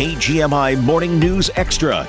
KGMI Morning News Extra.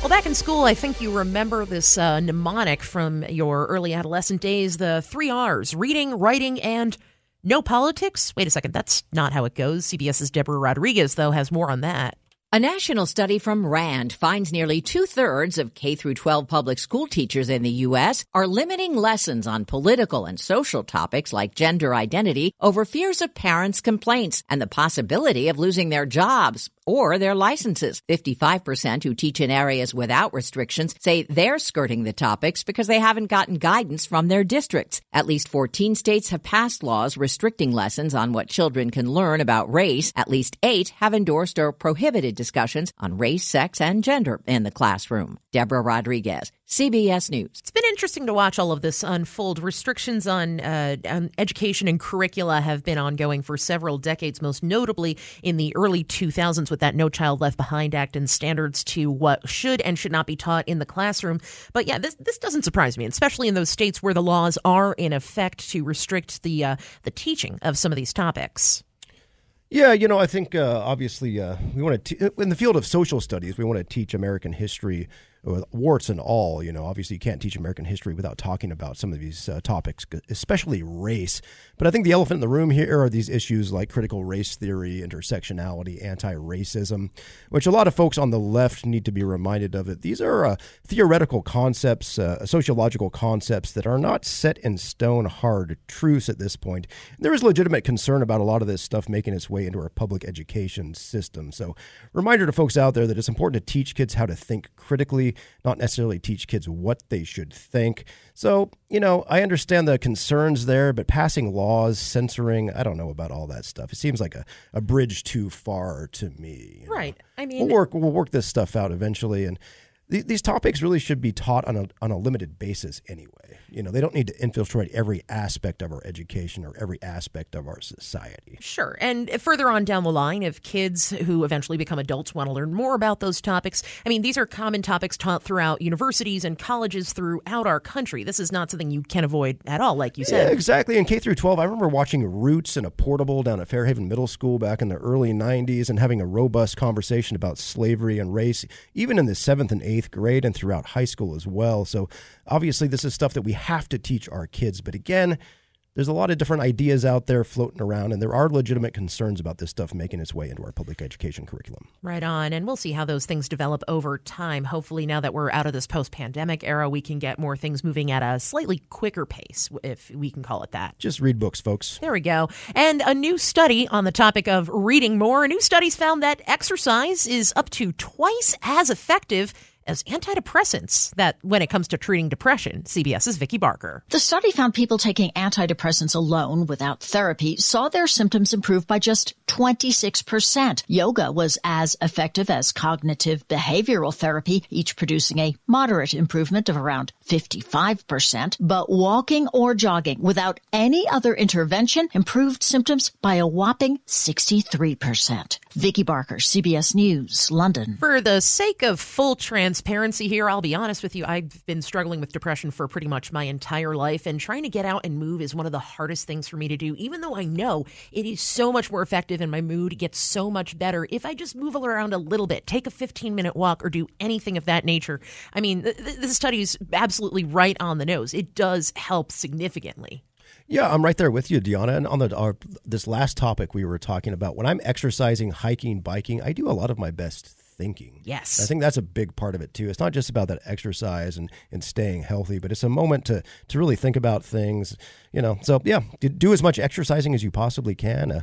Well, back in school, I think you remember this uh, mnemonic from your early adolescent days the three R's reading, writing, and no politics. Wait a second, that's not how it goes. CBS's Deborah Rodriguez, though, has more on that. A national study from RAND finds nearly two thirds of K 12 public school teachers in the U.S. are limiting lessons on political and social topics like gender identity over fears of parents' complaints and the possibility of losing their jobs or their licenses. 55% who teach in areas without restrictions say they're skirting the topics because they haven't gotten guidance from their districts. At least 14 states have passed laws restricting lessons on what children can learn about race. At least eight have endorsed or prohibited discussions on race, sex, and gender in the classroom. Deborah Rodriguez, CBS News. It's been interesting to watch all of this unfold. Restrictions on, uh, on, education and curricula have been ongoing for several decades, most notably in the early 2000s with that No Child Left Behind Act and standards to what should and should not be taught in the classroom. But yeah, this this doesn't surprise me, especially in those states where the laws are in effect to restrict the uh, the teaching of some of these topics. Yeah, you know, I think uh, obviously uh, we want to, in the field of social studies, we want to teach American history warts and all. You know, obviously you can't teach American history without talking about some of these uh, topics, especially race. But I think the elephant in the room here are these issues like critical race theory, intersectionality, anti-racism, which a lot of folks on the left need to be reminded of. It these are uh, theoretical concepts, uh, sociological concepts that are not set in stone hard truths at this point. There is legitimate concern about a lot of this stuff making its way into our public education system. So, reminder to folks out there that it's important to teach kids how to think critically not necessarily teach kids what they should think. So, you know, I understand the concerns there, but passing laws, censoring, I don't know about all that stuff. It seems like a, a bridge too far to me. Right. Know? I mean, we'll work, we'll work this stuff out eventually. And these topics really should be taught on a, on a limited basis anyway. You know, they don't need to infiltrate every aspect of our education or every aspect of our society. Sure. And further on down the line, if kids who eventually become adults want to learn more about those topics, I mean, these are common topics taught throughout universities and colleges throughout our country. This is not something you can avoid at all, like you said. Yeah, exactly. In K through 12, I remember watching Roots in a portable down at Fairhaven Middle School back in the early 90s and having a robust conversation about slavery and race, even in the seventh and eighth grade and throughout high school as well. So obviously, this is stuff that we have to teach our kids. But again, there's a lot of different ideas out there floating around, and there are legitimate concerns about this stuff making its way into our public education curriculum. Right on. And we'll see how those things develop over time. Hopefully, now that we're out of this post pandemic era, we can get more things moving at a slightly quicker pace, if we can call it that. Just read books, folks. There we go. And a new study on the topic of reading more. New studies found that exercise is up to twice as effective as antidepressants that when it comes to treating depression. CBS's Vicki Barker. The study found people taking antidepressants alone without therapy saw their symptoms improve by just 26%. Yoga was as effective as cognitive behavioral therapy, each producing a moderate improvement of around 55%. But walking or jogging without any other intervention improved symptoms by a whopping 63%. Vicki Barker, CBS News, London. For the sake of full transparency here, I'll be honest with you. I've been struggling with depression for pretty much my entire life, and trying to get out and move is one of the hardest things for me to do, even though I know it is so much more effective and my mood gets so much better if I just move around a little bit, take a 15 minute walk, or do anything of that nature. I mean, th- th- this study is absolutely right on the nose. It does help significantly. Yeah, I'm right there with you, Dianna. And on the our, this last topic we were talking about, when I'm exercising, hiking, biking, I do a lot of my best thinking. Yes. I think that's a big part of it too. It's not just about that exercise and, and staying healthy, but it's a moment to to really think about things, you know. So, yeah, do as much exercising as you possibly can. Uh,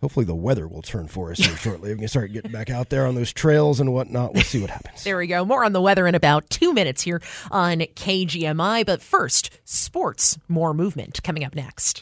hopefully the weather will turn for us here shortly. We can start getting back out there on those trails and whatnot. We'll see what happens. there we go. More on the weather in about two minutes here on KGMI. But first, sports, more movement coming up next.